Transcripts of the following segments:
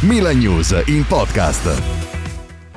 Milan News in podcast.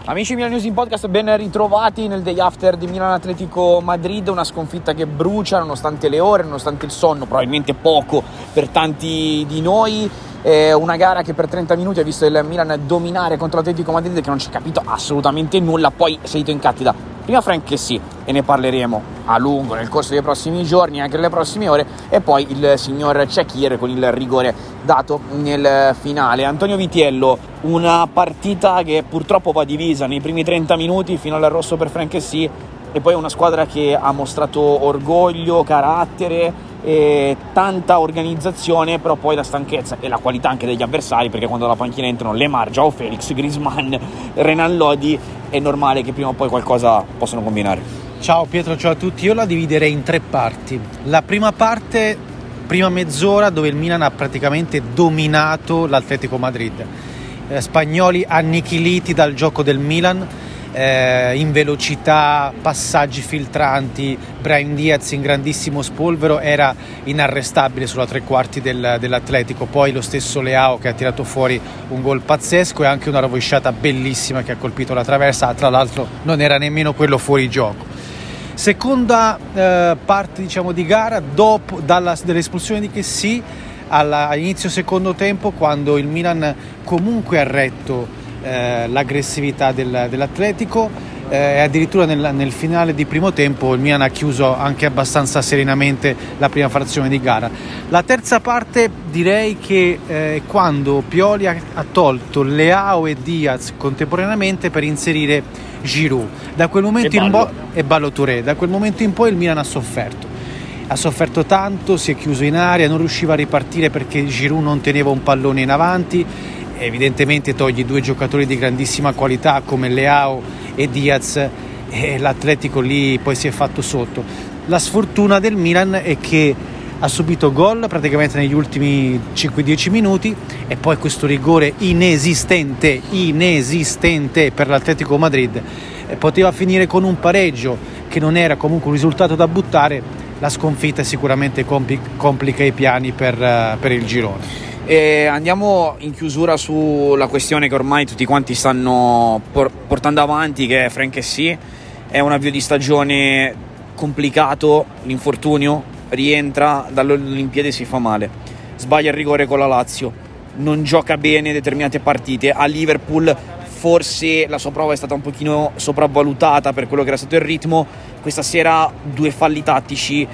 Amici Milan News in Podcast, ben ritrovati nel day after di Milan Atletico Madrid, una sconfitta che brucia nonostante le ore, nonostante il sonno, probabilmente poco per tanti di noi. Una gara che per 30 minuti ha visto il Milan dominare contro l'Atletico Madrid che non ci ha capito assolutamente nulla, poi salito in cattedra prima Frank che sì, e ne parleremo a lungo nel corso dei prossimi giorni, anche nelle prossime ore, e poi il signor Cecchir con il rigore dato nel finale. Antonio Vitiello, una partita che purtroppo va divisa nei primi 30 minuti fino al rosso per Frank che sì, e poi una squadra che ha mostrato orgoglio, carattere e tanta organizzazione, però poi la stanchezza e la qualità anche degli avversari, perché quando la panchina entrano Lemar, Joao Felix, Grisman, Renan Lodi, è normale che prima o poi qualcosa possano combinare. Ciao Pietro, ciao a tutti. Io la dividerei in tre parti. La prima parte, prima mezz'ora, dove il Milan ha praticamente dominato l'Atletico Madrid. Eh, spagnoli annichiliti dal gioco del Milan, eh, in velocità, passaggi filtranti, Brian Diaz in grandissimo spolvero era inarrestabile sulla tre quarti del, dell'Atletico, poi lo stesso Leao che ha tirato fuori un gol pazzesco e anche una rovesciata bellissima che ha colpito la traversa, tra l'altro non era nemmeno quello fuori gioco. Seconda eh, parte diciamo, di gara, dopo dalla, dall'espulsione di Chessy all'inizio secondo tempo, quando il Milan comunque ha retto eh, l'aggressività del, dell'Atletico eh, e addirittura nel, nel, finale di primo tempo il Milan ha chiuso anche abbastanza serenamente la prima frazione di gara. La terza parte direi che eh, quando Pioli ha, ha tolto Leao e Diaz contemporaneamente per inserire Giroud. Da quel momento in poi e Ballo Touré, da quel momento in poi il Milan ha sofferto. Ha sofferto tanto, si è chiuso in aria, non riusciva a ripartire perché Giroud non teneva un pallone in avanti. Evidentemente togli due giocatori di grandissima qualità come Leao e Diaz e l'Atletico lì poi si è fatto sotto. La sfortuna del Milan è che ha subito gol praticamente negli ultimi 5-10 minuti e poi questo rigore inesistente, inesistente per l'Atletico Madrid. Poteva finire con un pareggio che non era comunque un risultato da buttare, la sconfitta sicuramente complica i piani per, per il girone. E andiamo in chiusura sulla questione che ormai tutti quanti stanno por- portando avanti, che è Frank sì, è un avvio di stagione complicato, l'infortunio, rientra dalle Olimpiadi e si fa male, sbaglia il rigore con la Lazio, non gioca bene determinate partite, a Liverpool forse la sua prova è stata un pochino sopravvalutata per quello che era stato il ritmo, questa sera due falli tattici,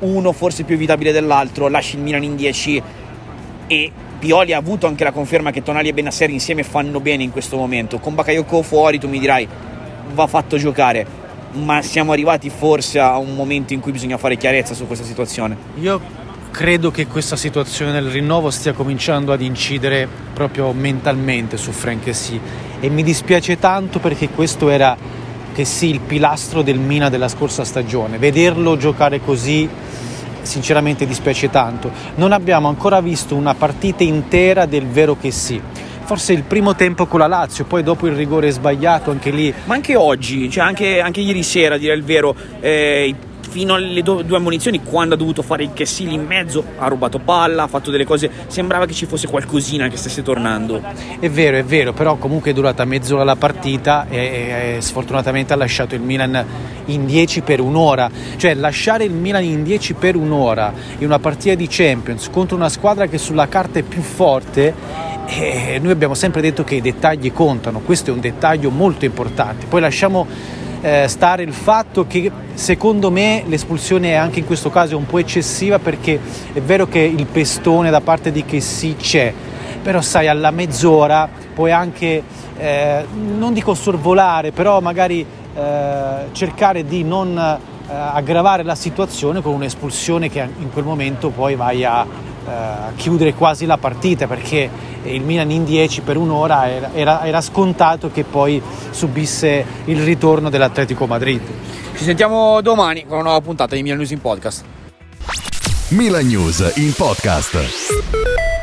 uno forse più evitabile dell'altro, lascia il Milan in 10 e Pioli ha avuto anche la conferma che Tonali e Benasser insieme fanno bene in questo momento, con Bakayoko fuori tu mi dirai va fatto giocare, ma siamo arrivati forse a un momento in cui bisogna fare chiarezza su questa situazione. Io credo che questa situazione del rinnovo stia cominciando ad incidere proprio mentalmente su Frank sì e mi dispiace tanto perché questo era che sì il pilastro del Mina della scorsa stagione. Vederlo giocare così sinceramente dispiace tanto. Non abbiamo ancora visto una partita intera del vero che sì forse il primo tempo con la Lazio, poi dopo il rigore sbagliato anche lì. Ma anche oggi, cioè anche, anche ieri sera, a dire il vero, eh, fino alle do- due ammonizioni, quando ha dovuto fare il Chessili in mezzo, ha rubato palla, ha fatto delle cose, sembrava che ci fosse qualcosina che stesse tornando. È vero, è vero, però comunque è durata mezz'ora la partita e, e sfortunatamente ha lasciato il Milan in 10 per un'ora. Cioè lasciare il Milan in 10 per un'ora in una partita di Champions contro una squadra che sulla carta è più forte e noi abbiamo sempre detto che i dettagli contano, questo è un dettaglio molto importante. Poi lasciamo eh, stare il fatto che secondo me l'espulsione è anche in questo caso un po' eccessiva perché è vero che il pestone da parte di che c'è, però sai alla mezz'ora puoi anche, eh, non dico sorvolare, però magari eh, cercare di non eh, aggravare la situazione con un'espulsione che in quel momento poi vai a chiudere quasi la partita perché il Milan in 10 per un'ora era, era, era scontato che poi subisse il ritorno dell'Atletico Madrid. Ci sentiamo domani con una nuova puntata di Milan News in Podcast. Milan News in podcast.